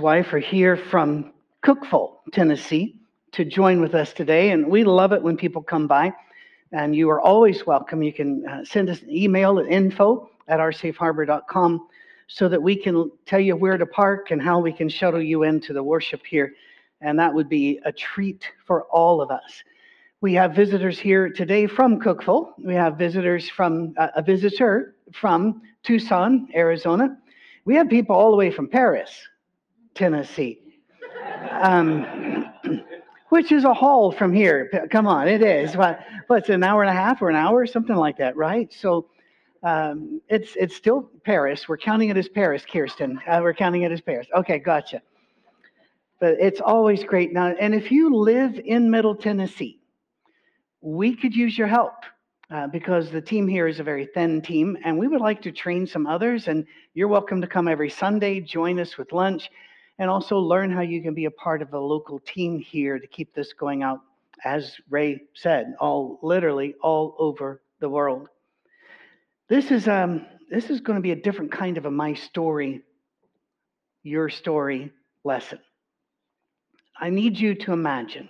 wife are here from Cookeville, Tennessee, to join with us today. And we love it when people come by. And you are always welcome. You can uh, send us an email at info at oursafeharbor.com so that we can tell you where to park and how we can shuttle you into the worship here. And that would be a treat for all of us. We have visitors here today from Cookeville. We have visitors from uh, a visitor from Tucson, Arizona. We have people all the way from Paris, Tennessee, um, which is a haul from here. Come on, it is. What, what's an hour and a half or an hour, something like that, right? So um, it's it's still Paris. We're counting it as Paris, Kirsten. Uh, we're counting it as Paris. Okay, gotcha. But it's always great now. And if you live in Middle Tennessee, we could use your help uh, because the team here is a very thin team, and we would like to train some others. And you're welcome to come every Sunday, join us with lunch, and also learn how you can be a part of a local team here to keep this going out, as Ray said, all literally all over the world. This is um this is going to be a different kind of a my story, your story lesson. I need you to imagine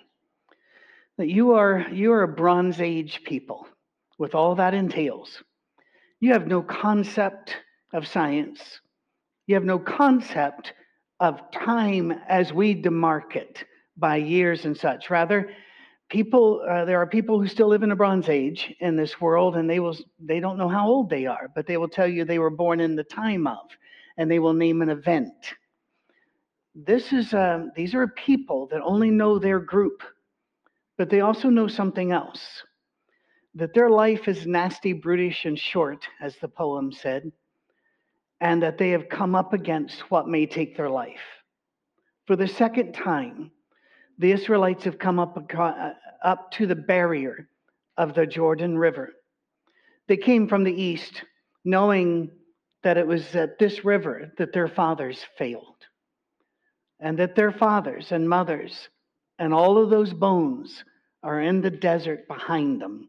that you are you are a bronze age people with all that entails. You have no concept of science. You have no concept of time as we demark it by years and such. Rather, people uh, there are people who still live in the bronze age in this world and they will they don't know how old they are but they will tell you they were born in the time of and they will name an event this is uh, these are people that only know their group but they also know something else that their life is nasty brutish and short as the poem said and that they have come up against what may take their life for the second time the Israelites have come up, uh, up to the barrier of the Jordan River. They came from the east, knowing that it was at this river that their fathers failed, and that their fathers and mothers and all of those bones are in the desert behind them,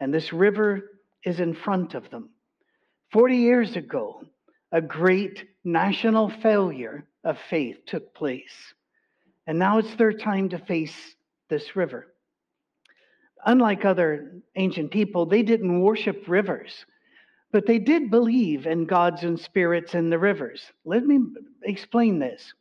and this river is in front of them. 40 years ago, a great national failure of faith took place. And now it's their time to face this river. Unlike other ancient people, they didn't worship rivers, but they did believe in gods and spirits in the rivers. Let me explain this.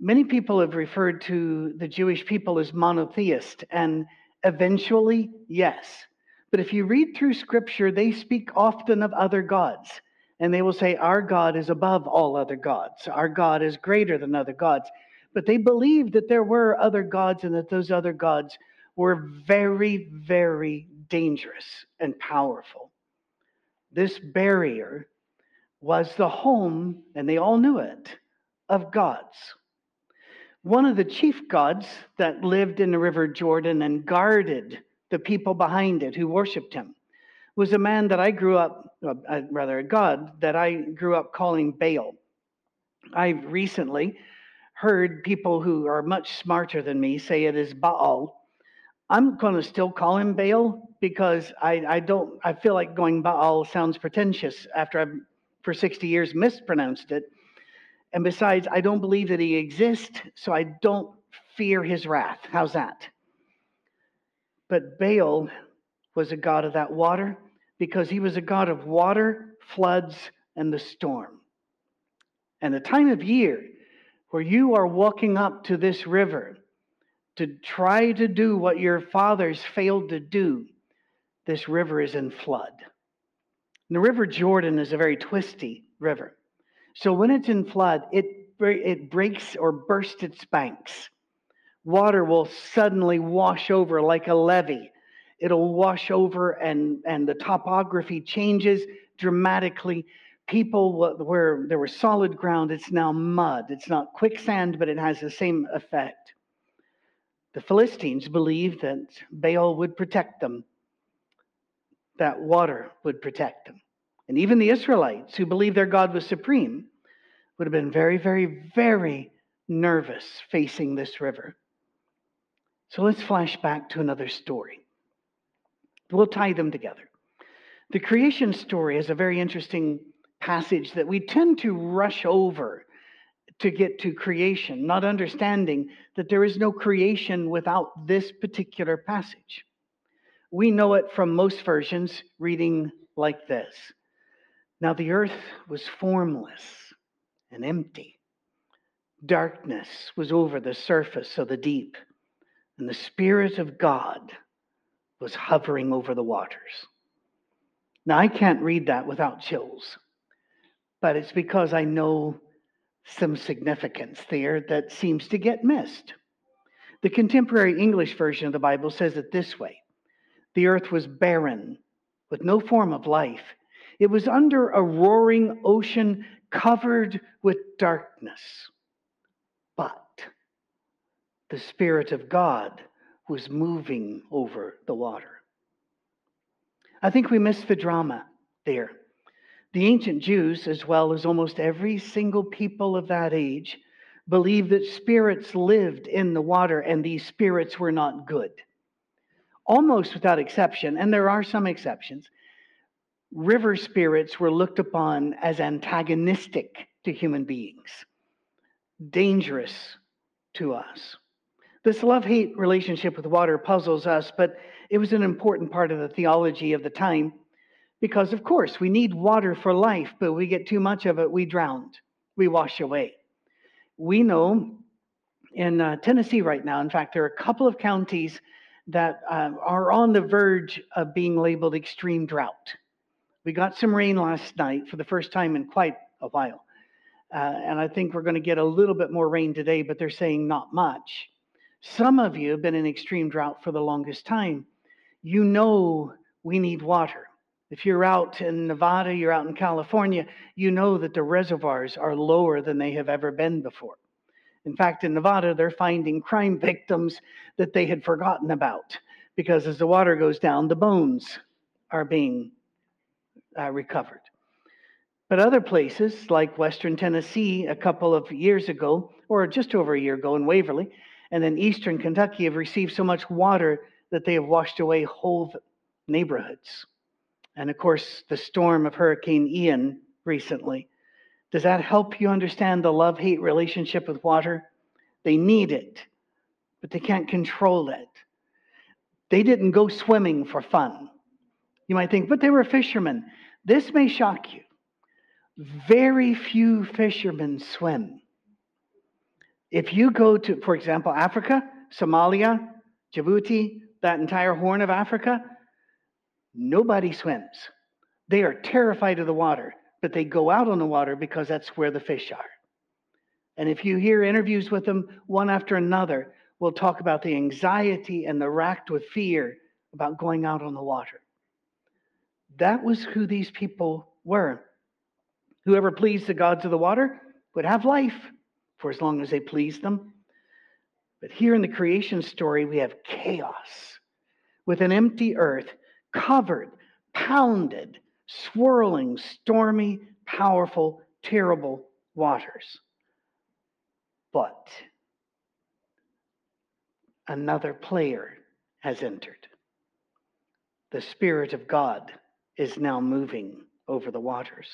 Many people have referred to the Jewish people as monotheist, and eventually, yes. But if you read through scripture, they speak often of other gods. And they will say, Our God is above all other gods. Our God is greater than other gods but they believed that there were other gods and that those other gods were very, very dangerous and powerful. This barrier was the home, and they all knew it, of gods. One of the chief gods that lived in the River Jordan and guarded the people behind it who worshiped him was a man that I grew up, uh, rather, a god that I grew up calling Baal. I've recently heard people who are much smarter than me say it is Baal. I'm going to still call him Baal because I, I don't, I feel like going Baal sounds pretentious after I've for 60 years mispronounced it. And besides, I don't believe that he exists, so I don't fear his wrath. How's that? But Baal was a god of that water because he was a god of water, floods, and the storm. And the time of year where you are walking up to this river to try to do what your fathers failed to do, this river is in flood. And the River Jordan is a very twisty river. So when it's in flood, it, it breaks or bursts its banks. Water will suddenly wash over like a levee. It'll wash over, and, and the topography changes dramatically people where there was solid ground, it's now mud. It's not quicksand, but it has the same effect. The Philistines believed that Baal would protect them, that water would protect them. And even the Israelites, who believed their God was supreme, would have been very, very, very nervous facing this river. So let's flash back to another story. We'll tie them together. The creation story is a very interesting passage that we tend to rush over to get to creation, not understanding that there is no creation without this particular passage. We know it from most versions reading like this Now the earth was formless and empty. Darkness was over the surface of the deep, and the Spirit of God was hovering over the waters. Now, I can't read that without chills, but it's because I know some significance there that seems to get missed. The contemporary English version of the Bible says it this way The earth was barren, with no form of life. It was under a roaring ocean covered with darkness. But the Spirit of God was moving over the water. I think we miss the drama there. The ancient Jews, as well as almost every single people of that age, believed that spirits lived in the water and these spirits were not good. Almost without exception, and there are some exceptions, river spirits were looked upon as antagonistic to human beings, dangerous to us. This love hate relationship with water puzzles us, but it was an important part of the theology of the time because, of course, we need water for life, but we get too much of it, we drown, we wash away. We know in uh, Tennessee right now, in fact, there are a couple of counties that uh, are on the verge of being labeled extreme drought. We got some rain last night for the first time in quite a while. Uh, and I think we're going to get a little bit more rain today, but they're saying not much. Some of you have been in extreme drought for the longest time. You know we need water. If you're out in Nevada, you're out in California, you know that the reservoirs are lower than they have ever been before. In fact, in Nevada, they're finding crime victims that they had forgotten about because as the water goes down, the bones are being uh, recovered. But other places, like Western Tennessee, a couple of years ago, or just over a year ago in Waverly, and then eastern Kentucky have received so much water that they have washed away whole neighborhoods. And of course, the storm of Hurricane Ian recently. Does that help you understand the love hate relationship with water? They need it, but they can't control it. They didn't go swimming for fun. You might think, but they were fishermen. This may shock you. Very few fishermen swim. If you go to, for example, Africa, Somalia, Djibouti, that entire horn of Africa, nobody swims. They are terrified of the water, but they go out on the water because that's where the fish are. And if you hear interviews with them, one after another, we'll talk about the anxiety and the racked with fear about going out on the water. That was who these people were. Whoever pleased the gods of the water would have life for as long as they pleased them. But here in the creation story, we have chaos with an empty earth covered, pounded, swirling, stormy, powerful, terrible waters. But another player has entered. The Spirit of God is now moving over the waters.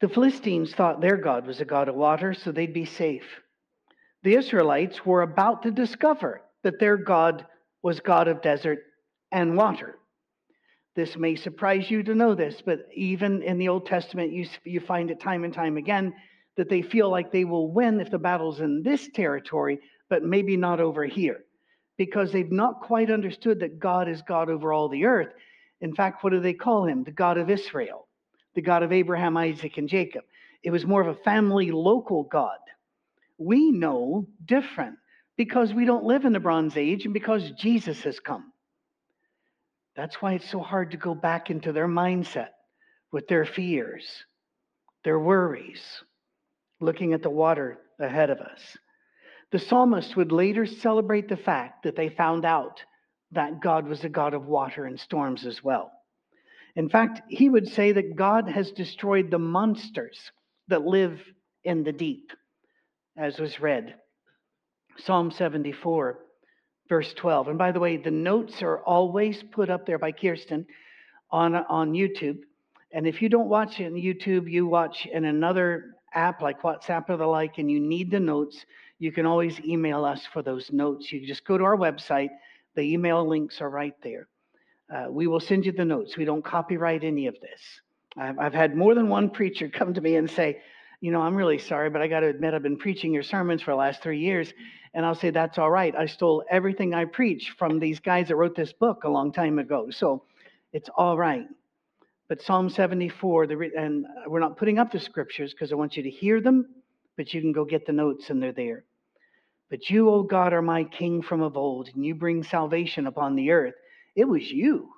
The Philistines thought their God was a God of water, so they'd be safe. The Israelites were about to discover that their God was God of desert and water. This may surprise you to know this, but even in the Old Testament, you, you find it time and time again that they feel like they will win if the battle's in this territory, but maybe not over here, because they've not quite understood that God is God over all the earth. In fact, what do they call him? The God of Israel the God of Abraham, Isaac, and Jacob. It was more of a family local God. We know different because we don't live in the Bronze Age and because Jesus has come. That's why it's so hard to go back into their mindset with their fears, their worries, looking at the water ahead of us. The psalmist would later celebrate the fact that they found out that God was a God of water and storms as well. In fact, he would say that God has destroyed the monsters that live in the deep, as was read. Psalm 74, verse 12. And by the way, the notes are always put up there by Kirsten on, on YouTube. And if you don't watch it on YouTube, you watch in another app like WhatsApp or the like, and you need the notes, you can always email us for those notes. You just go to our website, the email links are right there. Uh, we will send you the notes. We don't copyright any of this. I've, I've had more than one preacher come to me and say, you know, I'm really sorry, but I got to admit, I've been preaching your sermons for the last three years. And I'll say, that's all right. I stole everything I preach from these guys that wrote this book a long time ago. So it's all right. But Psalm 74, the, and we're not putting up the scriptures because I want you to hear them, but you can go get the notes and they're there. But you, O God, are my king from of old, and you bring salvation upon the earth. It was you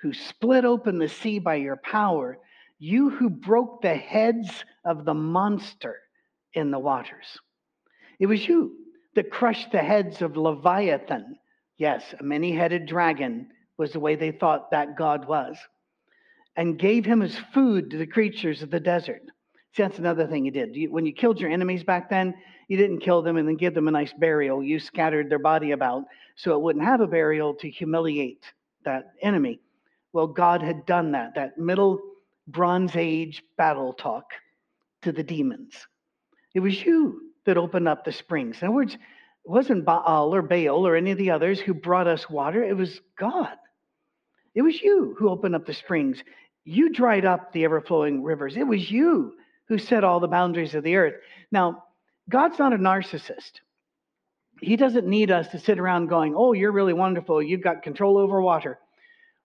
who split open the sea by your power, you who broke the heads of the monster in the waters. It was you that crushed the heads of Leviathan. Yes, a many headed dragon was the way they thought that God was, and gave him as food to the creatures of the desert. See, that's another thing you did. When you killed your enemies back then, you didn't kill them and then give them a nice burial. You scattered their body about so it wouldn't have a burial to humiliate that enemy. Well, God had done that, that middle Bronze Age battle talk to the demons. It was you that opened up the springs. In other words, it wasn't Baal or Baal or any of the others who brought us water, it was God. It was you who opened up the springs. You dried up the ever flowing rivers. It was you who set all the boundaries of the earth. Now, God's not a narcissist. He doesn't need us to sit around going, Oh, you're really wonderful. You've got control over water.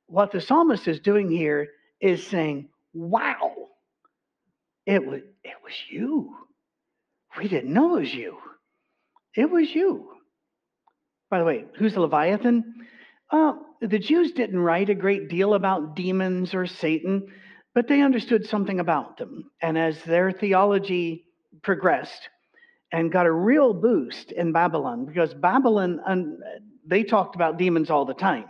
What the psalmist is doing here is saying, Wow, it was, it was you. We didn't know it was you. It was you. By the way, who's the Leviathan? Uh, the Jews didn't write a great deal about demons or Satan, but they understood something about them. And as their theology progressed and got a real boost in Babylon, because Babylon, they talked about demons all the time.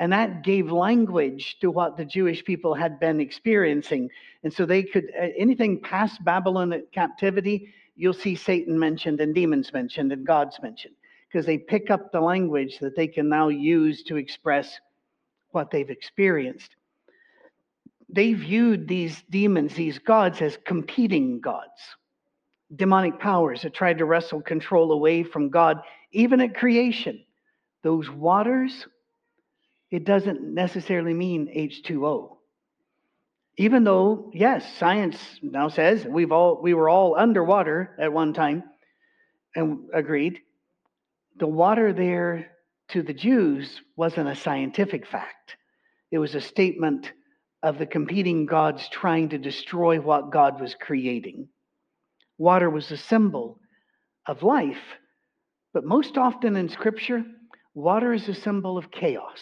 And that gave language to what the Jewish people had been experiencing. And so they could, anything past Babylon captivity, you'll see Satan mentioned and demons mentioned and gods mentioned because they pick up the language that they can now use to express what they've experienced. They viewed these demons, these gods, as competing gods, demonic powers that tried to wrestle control away from God, even at creation. Those waters, it doesn't necessarily mean H2O. Even though, yes, science now says we've all we were all underwater at one time, and agreed. The water there to the Jews wasn't a scientific fact. It was a statement of the competing gods trying to destroy what God was creating. Water was a symbol of life, but most often in Scripture, water is a symbol of chaos.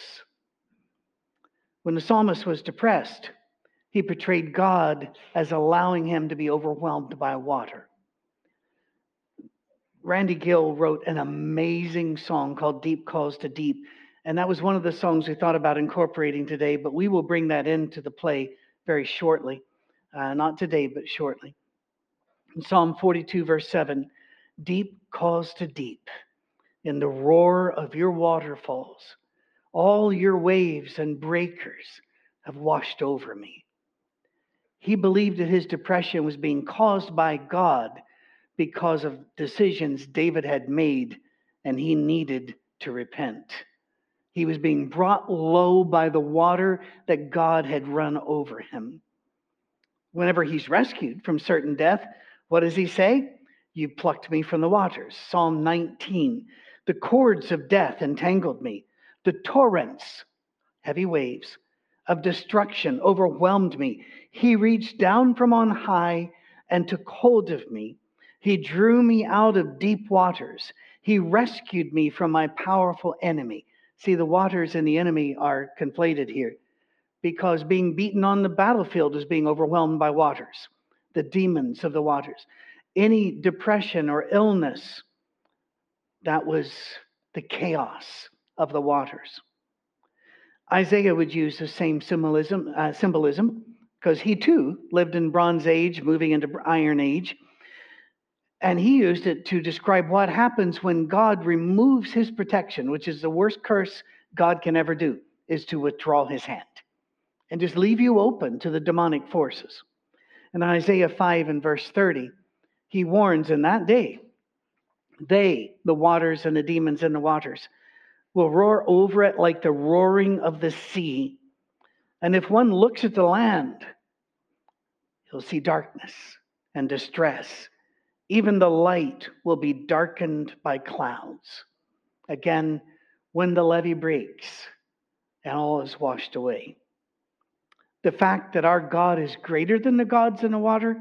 When the psalmist was depressed, he portrayed God as allowing him to be overwhelmed by water. Randy Gill wrote an amazing song called Deep Calls to Deep. And that was one of the songs we thought about incorporating today, but we will bring that into the play very shortly. Uh, not today, but shortly. In Psalm 42, verse 7 Deep calls to deep in the roar of your waterfalls. All your waves and breakers have washed over me. He believed that his depression was being caused by God because of decisions David had made and he needed to repent. He was being brought low by the water that God had run over him. Whenever he's rescued from certain death, what does he say? You plucked me from the waters. Psalm 19. The cords of death entangled me. The torrents, heavy waves, of destruction overwhelmed me. He reached down from on high and took hold of me. He drew me out of deep waters. He rescued me from my powerful enemy. See, the waters and the enemy are conflated here because being beaten on the battlefield is being overwhelmed by waters, the demons of the waters. Any depression or illness, that was the chaos of the waters. Isaiah would use the same symbolism, uh, symbolism because he too lived in Bronze Age, moving into Iron Age. And he used it to describe what happens when God removes his protection, which is the worst curse God can ever do, is to withdraw his hand and just leave you open to the demonic forces. In Isaiah 5 and verse 30, He warns in that day, they, the waters and the demons in the waters, will roar over it like the roaring of the sea. And if one looks at the land, he'll see darkness and distress. Even the light will be darkened by clouds. Again, when the levee breaks and all is washed away. The fact that our God is greater than the gods in the water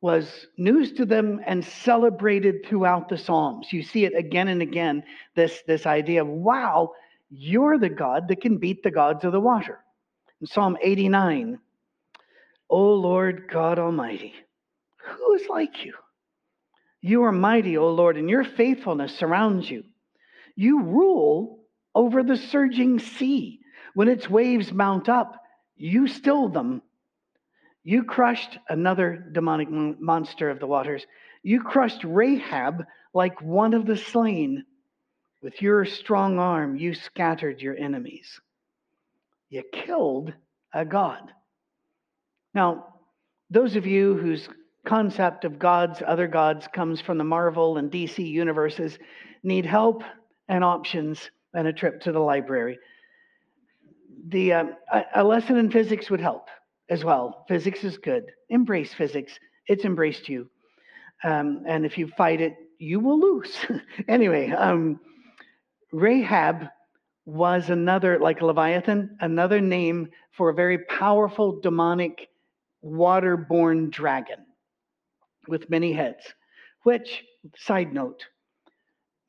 was news to them and celebrated throughout the Psalms. You see it again and again this, this idea of, wow, you're the God that can beat the gods of the water. In Psalm 89, O Lord God Almighty, who is like you? You are mighty, O Lord, and your faithfulness surrounds you. You rule over the surging sea. When its waves mount up, you stilled them. You crushed another demonic monster of the waters. You crushed Rahab like one of the slain. With your strong arm, you scattered your enemies. You killed a God. Now, those of you whose concept of gods, other gods, comes from the Marvel and DC universes need help and options and a trip to the library. The, uh, a lesson in physics would help as well. Physics is good. Embrace physics, it's embraced you. Um, and if you fight it, you will lose. anyway, um, Rahab was another, like Leviathan, another name for a very powerful demonic waterborne dragon with many heads, which, side note,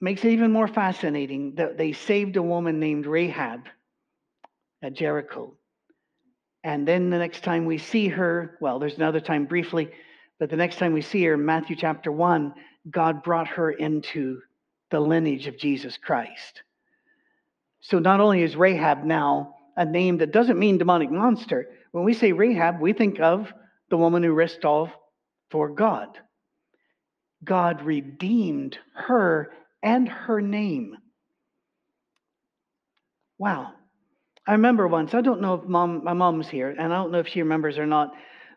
makes it even more fascinating that they saved a woman named Rahab at Jericho. And then the next time we see her, well, there's another time briefly, but the next time we see her, Matthew chapter 1, God brought her into the lineage of Jesus Christ. So not only is Rahab now a name that doesn't mean demonic monster, when we say Rahab, we think of the woman who risked all for God. God redeemed her and her name. Wow. I remember once, I don't know if mom, my mom's here, and I don't know if she remembers or not,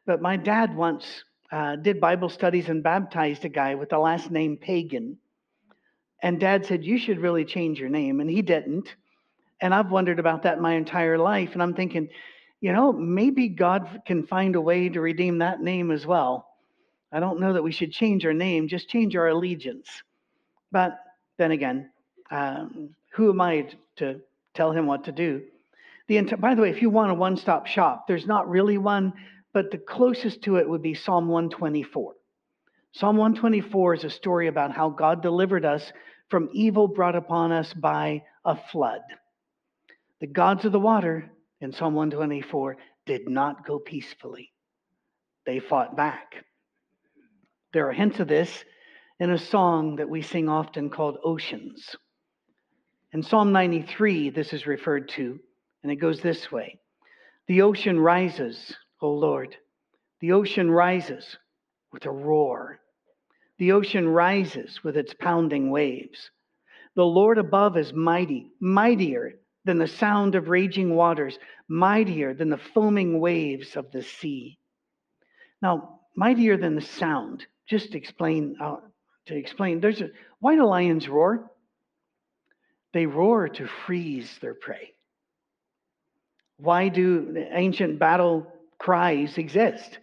but my dad once uh, did Bible studies and baptized a guy with the last name Pagan. And dad said, You should really change your name. And he didn't. And I've wondered about that my entire life. And I'm thinking, you know, maybe God can find a way to redeem that name as well. I don't know that we should change our name, just change our allegiance. But then again, um, who am I to tell him what to do? The by the way, if you want a one stop shop, there's not really one, but the closest to it would be Psalm 124. Psalm 124 is a story about how God delivered us from evil brought upon us by a flood. The gods of the water in Psalm 124 did not go peacefully, they fought back. There are hints of this in a song that we sing often called Oceans. In Psalm 93, this is referred to, and it goes this way The ocean rises, O Lord. The ocean rises with a roar. The ocean rises with its pounding waves. The Lord above is mighty, mightier than the sound of raging waters, mightier than the foaming waves of the sea. Now, mightier than the sound just explain uh, to explain. There's a why do lions roar? They roar to freeze their prey. Why do ancient battle cries exist?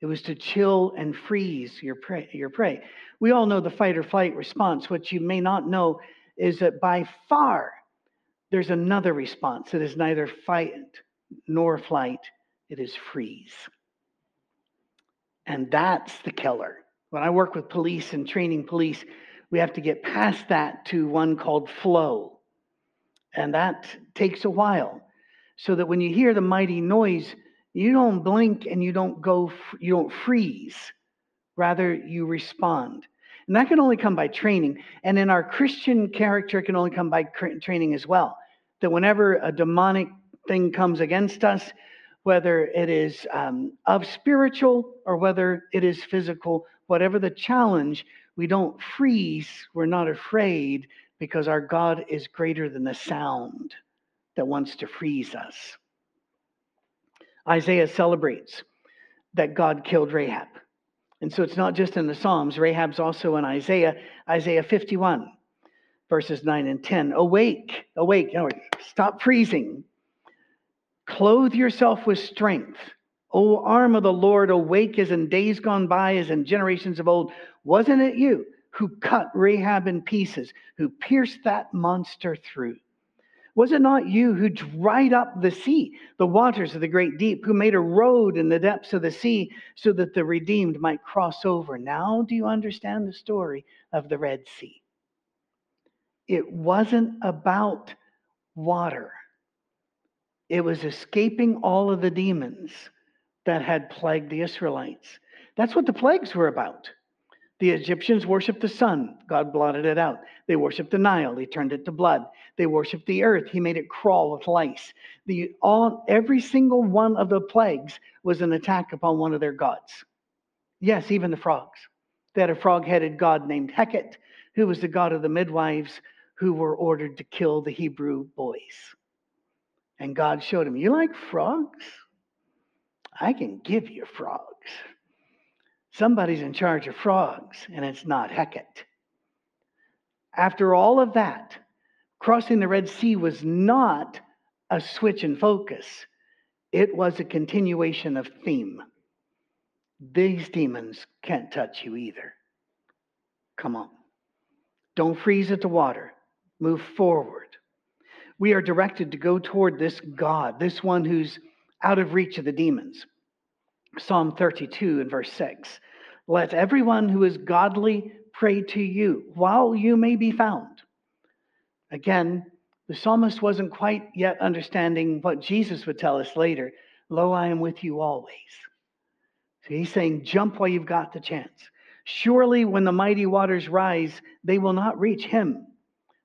It was to chill and freeze your prey, your prey. We all know the fight or flight response. What you may not know is that by far there's another response. that is neither fight nor flight, it is freeze. And that's the killer. When I work with police and training police, we have to get past that to one called flow. And that takes a while. So that when you hear the mighty noise, you don't blink and you don't go, you don't freeze. Rather, you respond. And that can only come by training. And in our Christian character, it can only come by training as well. That whenever a demonic thing comes against us, whether it is um, of spiritual or whether it is physical, whatever the challenge, we don't freeze. We're not afraid because our God is greater than the sound that wants to freeze us. Isaiah celebrates that God killed Rahab. And so it's not just in the Psalms, Rahab's also in Isaiah, Isaiah 51, verses 9 and 10. Awake, awake, stop freezing. Clothe yourself with strength. O arm of the Lord, awake as in days gone by, as in generations of old. Wasn't it you who cut Rahab in pieces, who pierced that monster through? Was it not you who dried up the sea, the waters of the great deep, who made a road in the depths of the sea so that the redeemed might cross over? Now do you understand the story of the Red Sea? It wasn't about water, it was escaping all of the demons that had plagued the Israelites. That's what the plagues were about. The Egyptians worshiped the sun. God blotted it out. They worshiped the Nile. He turned it to blood. They worshiped the earth. He made it crawl with lice. The, all, every single one of the plagues was an attack upon one of their gods. Yes, even the frogs. They had a frog headed god named Heket, who was the god of the midwives who were ordered to kill the Hebrew boys. And God showed him, You like frogs? I can give you frogs. Somebody's in charge of frogs, and it's not Heket. After all of that, crossing the Red Sea was not a switch in focus, it was a continuation of theme. These demons can't touch you either. Come on. Don't freeze at the water. Move forward. We are directed to go toward this God, this one who's out of reach of the demons. Psalm 32 and verse 6. Let everyone who is godly pray to you while you may be found. Again, the psalmist wasn't quite yet understanding what Jesus would tell us later. Lo, I am with you always. So he's saying, jump while you've got the chance. Surely, when the mighty waters rise, they will not reach him.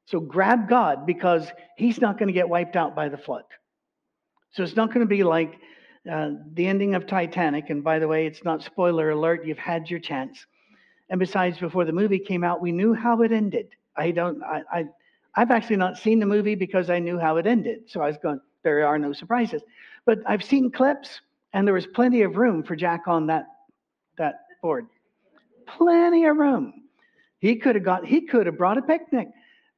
So grab God because he's not going to get wiped out by the flood. So it's not going to be like uh, the ending of Titanic, and by the way, it's not spoiler alert, you've had your chance. And besides, before the movie came out, we knew how it ended. I don't, I, I, I've actually not seen the movie because I knew how it ended. So I was going, there are no surprises. But I've seen clips, and there was plenty of room for Jack on that, that board. Plenty of room. He could have got, he could have brought a picnic,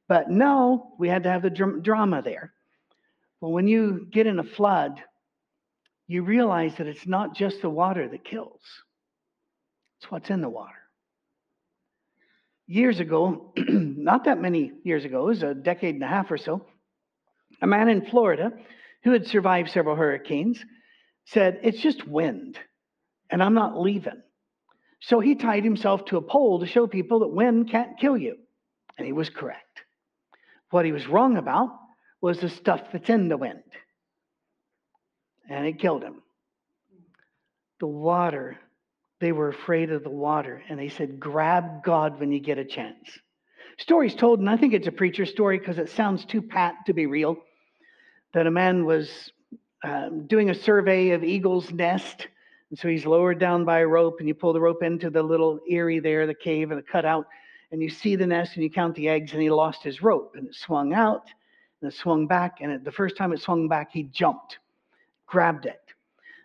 but no, we had to have the dr- drama there. Well, when you get in a flood, you realize that it's not just the water that kills, it's what's in the water. Years ago, not that many years ago, it was a decade and a half or so, a man in Florida who had survived several hurricanes said, It's just wind, and I'm not leaving. So he tied himself to a pole to show people that wind can't kill you. And he was correct. What he was wrong about was the stuff that's in the wind and it killed him. The water, they were afraid of the water, and they said, Grab God when you get a chance. Stories told, and I think it's a preacher story because it sounds too pat to be real, that a man was um, doing a survey of eagle's nest. And so he's lowered down by a rope, and you pull the rope into the little eyrie there, the cave, and the cutout, and you see the nest and you count the eggs, and he lost his rope, and it swung out, and it swung back, and it, the first time it swung back, he jumped grabbed it.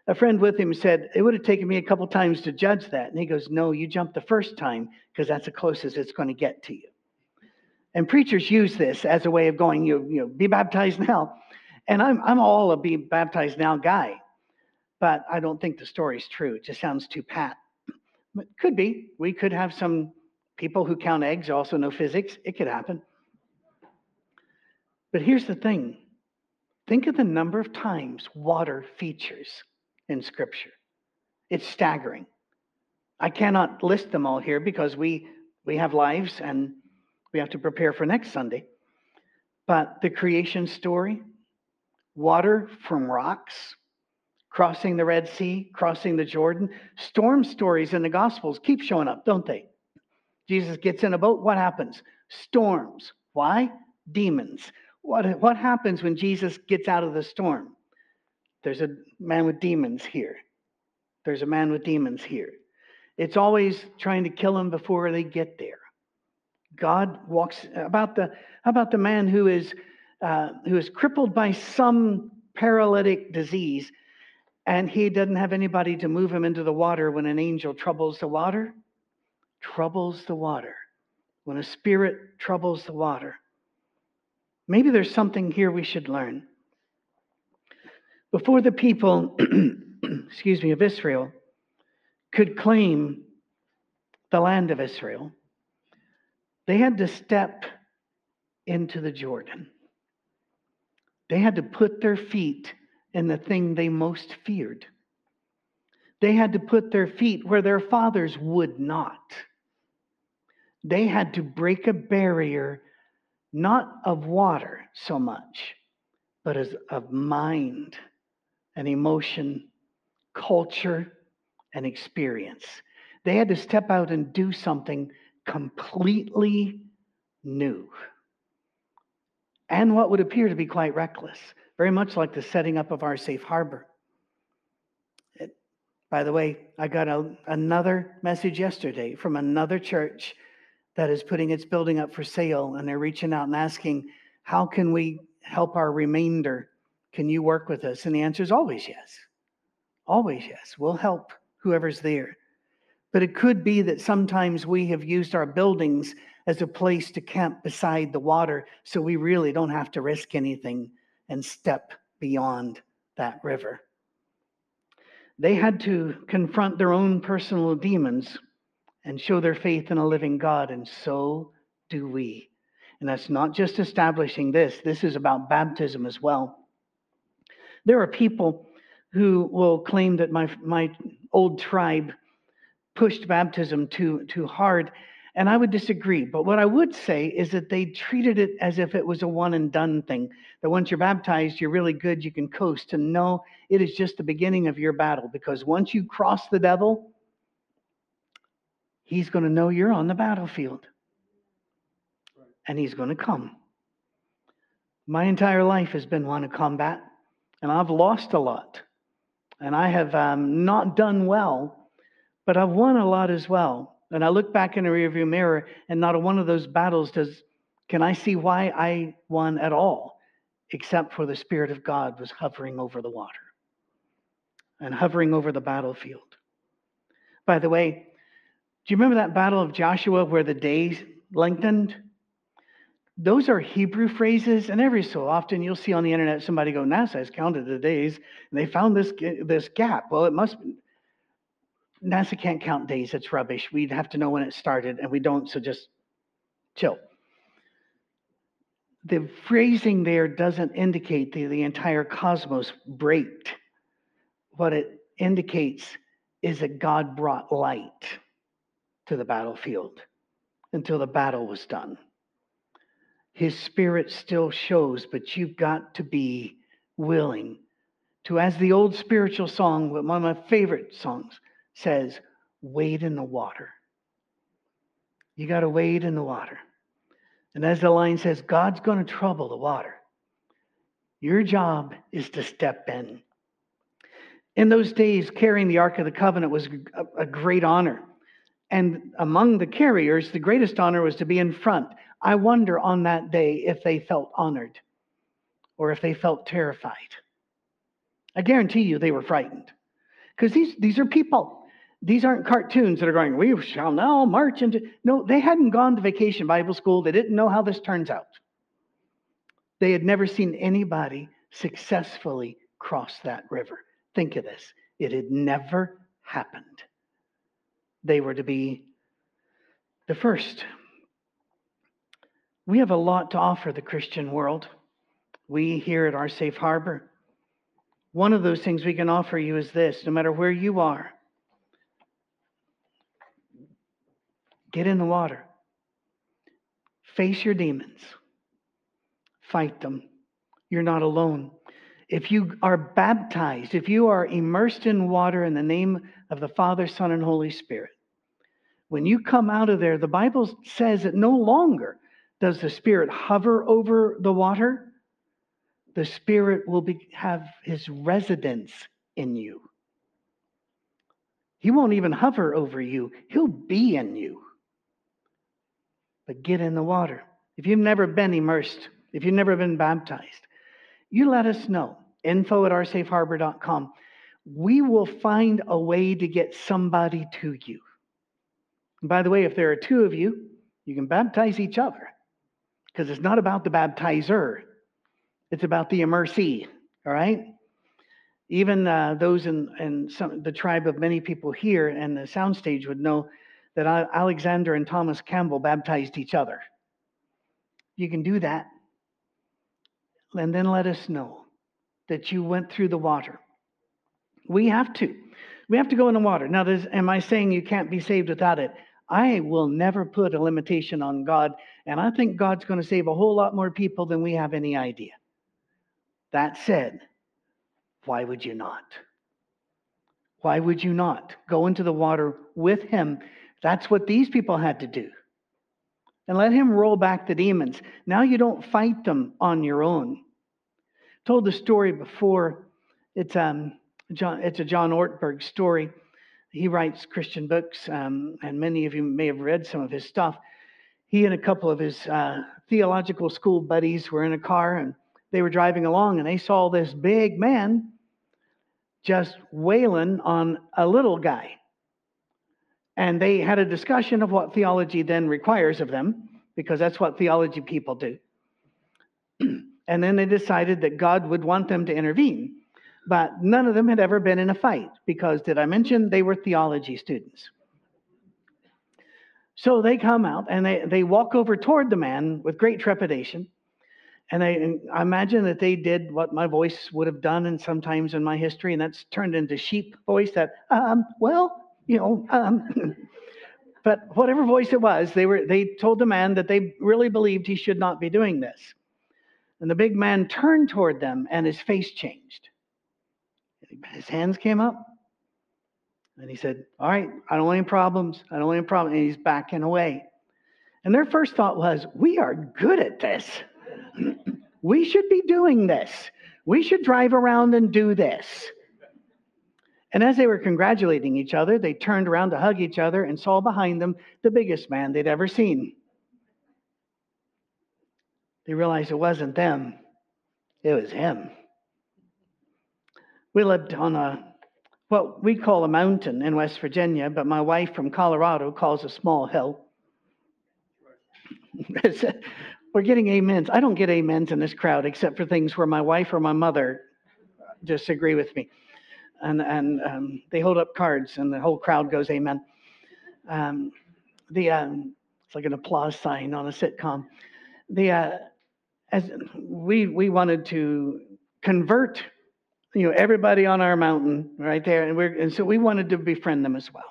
A friend with him said, It would have taken me a couple times to judge that. And he goes, No, you jumped the first time because that's the closest it's going to get to you. And preachers use this as a way of going, you, you know, be baptized now. And I'm, I'm all a be baptized now guy, but I don't think the story's true. It just sounds too pat. But could be. We could have some people who count eggs also know physics. It could happen. But here's the thing Think of the number of times water features in Scripture. It's staggering. I cannot list them all here because we, we have lives and we have to prepare for next Sunday. But the creation story, water from rocks, crossing the Red Sea, crossing the Jordan, storm stories in the Gospels keep showing up, don't they? Jesus gets in a boat, what happens? Storms. Why? Demons. What, what happens when Jesus gets out of the storm? There's a man with demons here. There's a man with demons here. It's always trying to kill him before they get there. God walks about the about the man who is uh, who is crippled by some paralytic disease, and he doesn't have anybody to move him into the water when an angel troubles the water. Troubles the water. When a spirit troubles the water. Maybe there's something here we should learn. Before the people, excuse me, of Israel could claim the land of Israel, they had to step into the Jordan. They had to put their feet in the thing they most feared. They had to put their feet where their fathers would not. They had to break a barrier, not of water so much, but as of mind and emotion, culture, and experience. They had to step out and do something completely new. And what would appear to be quite reckless, very much like the setting up of our safe harbor. By the way, I got a, another message yesterday from another church that is putting its building up for sale, and they're reaching out and asking, How can we help our remainder? Can you work with us? And the answer is always yes. Always yes. We'll help whoever's there. But it could be that sometimes we have used our buildings as a place to camp beside the water, so we really don't have to risk anything and step beyond that river. They had to confront their own personal demons and show their faith in a living God, and so do we. And that's not just establishing this, this is about baptism as well. There are people who will claim that my, my old tribe pushed baptism too, too hard. And I would disagree. But what I would say is that they treated it as if it was a one and done thing. That once you're baptized, you're really good, you can coast. And no, it is just the beginning of your battle because once you cross the devil, he's going to know you're on the battlefield. And he's going to come. My entire life has been one of combat, and I've lost a lot. And I have um, not done well but I've won a lot as well. And I look back in the rearview mirror, and not one of those battles does can I see why I won at all, except for the Spirit of God was hovering over the water and hovering over the battlefield. By the way, you remember that battle of Joshua where the days lengthened? Those are Hebrew phrases, and every so often you'll see on the internet somebody go, NASA has counted the days, and they found this, this gap. Well, it must NASA can't count days. It's rubbish. We'd have to know when it started, and we don't, so just chill. The phrasing there doesn't indicate the, the entire cosmos braked. What it indicates is that God brought light to the battlefield until the battle was done. His spirit still shows, but you've got to be willing to, as the old spiritual song, one of my favorite songs, says, wade in the water. You got to wade in the water. And as the line says, God's going to trouble the water. Your job is to step in. In those days, carrying the Ark of the Covenant was a, a great honor. And among the carriers, the greatest honor was to be in front. I wonder on that day if they felt honored or if they felt terrified. I guarantee you they were frightened because these, these are people. These aren't cartoons that are going, we shall now march into. No, they hadn't gone to vacation Bible school. They didn't know how this turns out. They had never seen anybody successfully cross that river. Think of this it had never happened. They were to be the first. We have a lot to offer the Christian world. We here at our safe harbor. One of those things we can offer you is this no matter where you are, Get in the water. Face your demons. Fight them. You're not alone. If you are baptized, if you are immersed in water in the name of the Father, Son, and Holy Spirit, when you come out of there, the Bible says that no longer does the Spirit hover over the water. The Spirit will be, have his residence in you. He won't even hover over you, he'll be in you but get in the water. If you've never been immersed, if you've never been baptized, you let us know. Info at oursafeharbor.com. we will find a way to get somebody to you. And by the way, if there are two of you, you can baptize each other because it's not about the baptizer, it's about the immersee. All right? Even uh, those in, in some, the tribe of many people here and the soundstage would know that Alexander and Thomas Campbell baptized each other. You can do that. And then let us know that you went through the water. We have to. We have to go in the water. Now, does, am I saying you can't be saved without it? I will never put a limitation on God, and I think God's going to save a whole lot more people than we have any idea. That said, why would you not? Why would you not go into the water with Him? That's what these people had to do. And let Him roll back the demons. Now you don't fight them on your own. told the story before. It's um, John. It's a John Ortberg story he writes Christian books, um, and many of you may have read some of his stuff. He and a couple of his uh, theological school buddies were in a car and they were driving along and they saw this big man just wailing on a little guy. And they had a discussion of what theology then requires of them, because that's what theology people do. and then they decided that God would want them to intervene but none of them had ever been in a fight because, did I mention, they were theology students. So they come out and they, they walk over toward the man with great trepidation. And I, and I imagine that they did what my voice would have done and sometimes in my history, and that's turned into sheep voice that, um, well, you know, um, but whatever voice it was, they were they told the man that they really believed he should not be doing this. And the big man turned toward them and his face changed his hands came up. And he said, All right, I don't want any problems. I don't want any problems. And he's backing away. And their first thought was, We are good at this. we should be doing this. We should drive around and do this. And as they were congratulating each other, they turned around to hug each other and saw behind them the biggest man they'd ever seen. They realized it wasn't them, it was him. We lived on a what we call a mountain in West Virginia, but my wife from Colorado calls a small hill. We're getting amens. I don't get amens in this crowd except for things where my wife or my mother disagree with me. And, and um, they hold up cards and the whole crowd goes amen. Um, the, um, it's like an applause sign on a sitcom. The, uh, as we, we wanted to convert you know, everybody on our mountain right there. And, we're, and so we wanted to befriend them as well.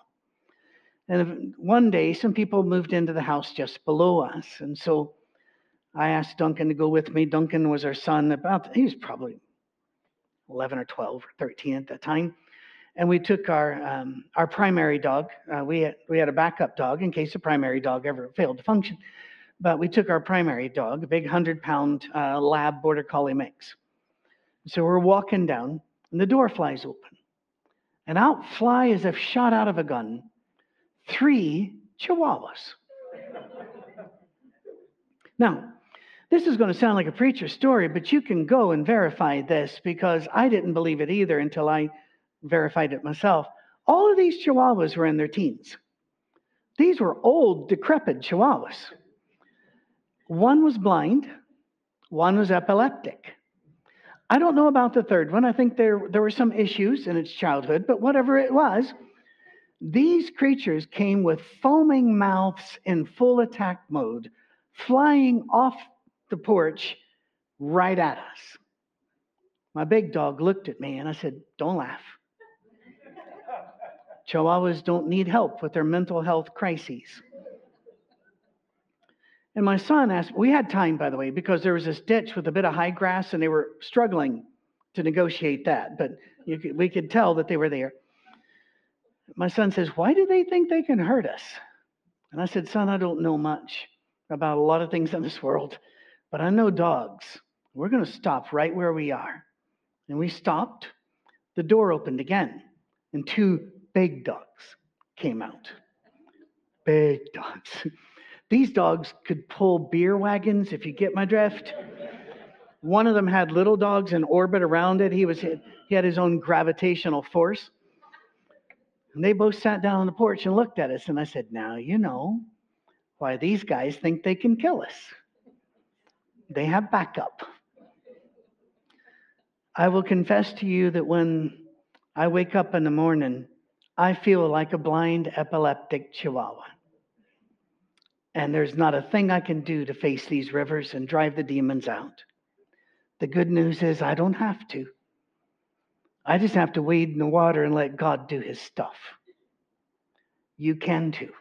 And one day, some people moved into the house just below us. And so I asked Duncan to go with me. Duncan was our son, about, he was probably 11 or 12 or 13 at that time. And we took our, um, our primary dog. Uh, we, had, we had a backup dog in case the primary dog ever failed to function. But we took our primary dog, a big 100 pound uh, lab border collie mix. So we're walking down, and the door flies open. And out fly, as if shot out of a gun, three chihuahuas. now, this is going to sound like a preacher story, but you can go and verify this because I didn't believe it either until I verified it myself. All of these chihuahuas were in their teens. These were old, decrepit chihuahuas. One was blind, one was epileptic. I don't know about the third one. I think there, there were some issues in its childhood, but whatever it was, these creatures came with foaming mouths in full attack mode, flying off the porch right at us. My big dog looked at me and I said, Don't laugh. Chihuahuas don't need help with their mental health crises. And my son asked, we had time, by the way, because there was this ditch with a bit of high grass and they were struggling to negotiate that, but could, we could tell that they were there. My son says, Why do they think they can hurt us? And I said, Son, I don't know much about a lot of things in this world, but I know dogs. We're going to stop right where we are. And we stopped. The door opened again, and two big dogs came out. Big dogs. These dogs could pull beer wagons, if you get my drift. One of them had little dogs in orbit around it. He was he had his own gravitational force. And they both sat down on the porch and looked at us. And I said, Now you know why these guys think they can kill us. They have backup. I will confess to you that when I wake up in the morning, I feel like a blind epileptic chihuahua. And there's not a thing I can do to face these rivers and drive the demons out. The good news is I don't have to. I just have to wade in the water and let God do his stuff. You can too.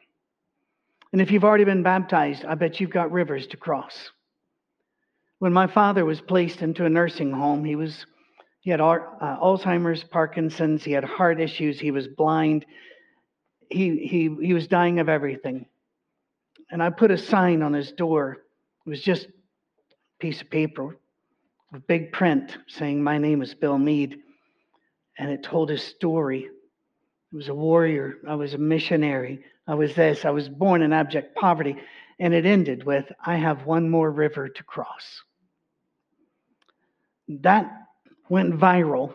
And if you've already been baptized, I bet you've got rivers to cross. When my father was placed into a nursing home, he was he had uh, Alzheimer's, Parkinson's, he had heart issues, he was blind. He he he was dying of everything. And I put a sign on his door. It was just a piece of paper with big print saying my name is Bill Mead. And it told his story. I was a warrior. I was a missionary. I was this. I was born in abject poverty. And it ended with, I have one more river to cross. That went viral.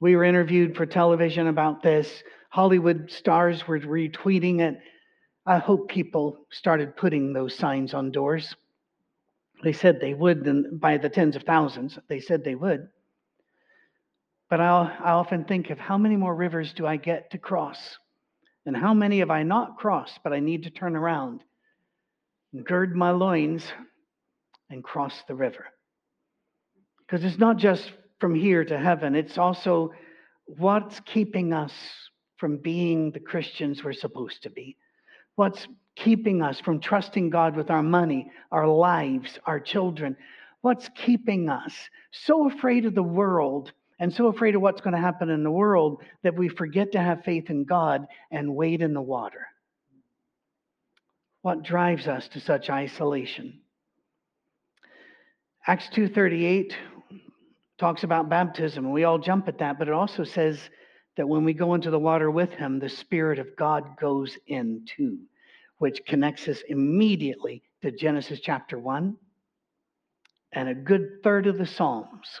We were interviewed for television about this. Hollywood stars were retweeting it. I hope people started putting those signs on doors. They said they would, and by the tens of thousands, they said they would. But I'll, I often think of how many more rivers do I get to cross? And how many have I not crossed, but I need to turn around gird my loins and cross the river? Because it's not just from here to heaven, it's also what's keeping us from being the Christians we're supposed to be. What's keeping us from trusting God with our money, our lives, our children? What's keeping us so afraid of the world and so afraid of what's going to happen in the world that we forget to have faith in God and wade in the water. What drives us to such isolation? Acts 2:38 talks about baptism and we all jump at that, but it also says that when we go into the water with him, the spirit of God goes in too, which connects us immediately to Genesis chapter 1 and a good third of the Psalms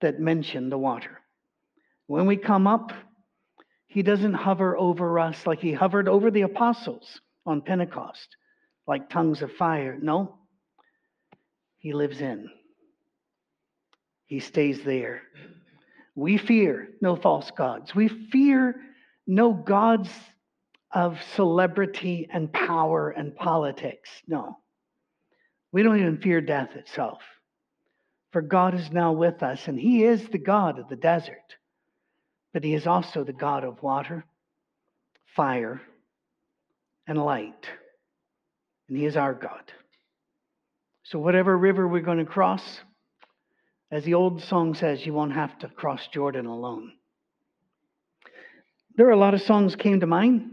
that mention the water. When we come up, he doesn't hover over us like he hovered over the apostles on Pentecost, like tongues of fire. No, he lives in, he stays there. We fear no false gods. We fear no gods of celebrity and power and politics. No. We don't even fear death itself. For God is now with us, and He is the God of the desert, but He is also the God of water, fire, and light. And He is our God. So, whatever river we're going to cross, as the old song says, you won't have to cross Jordan alone. There are a lot of songs came to mind.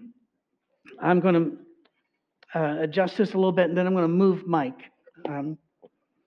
I'm going to uh, adjust this a little bit, and then I'm going to move Mike. Um,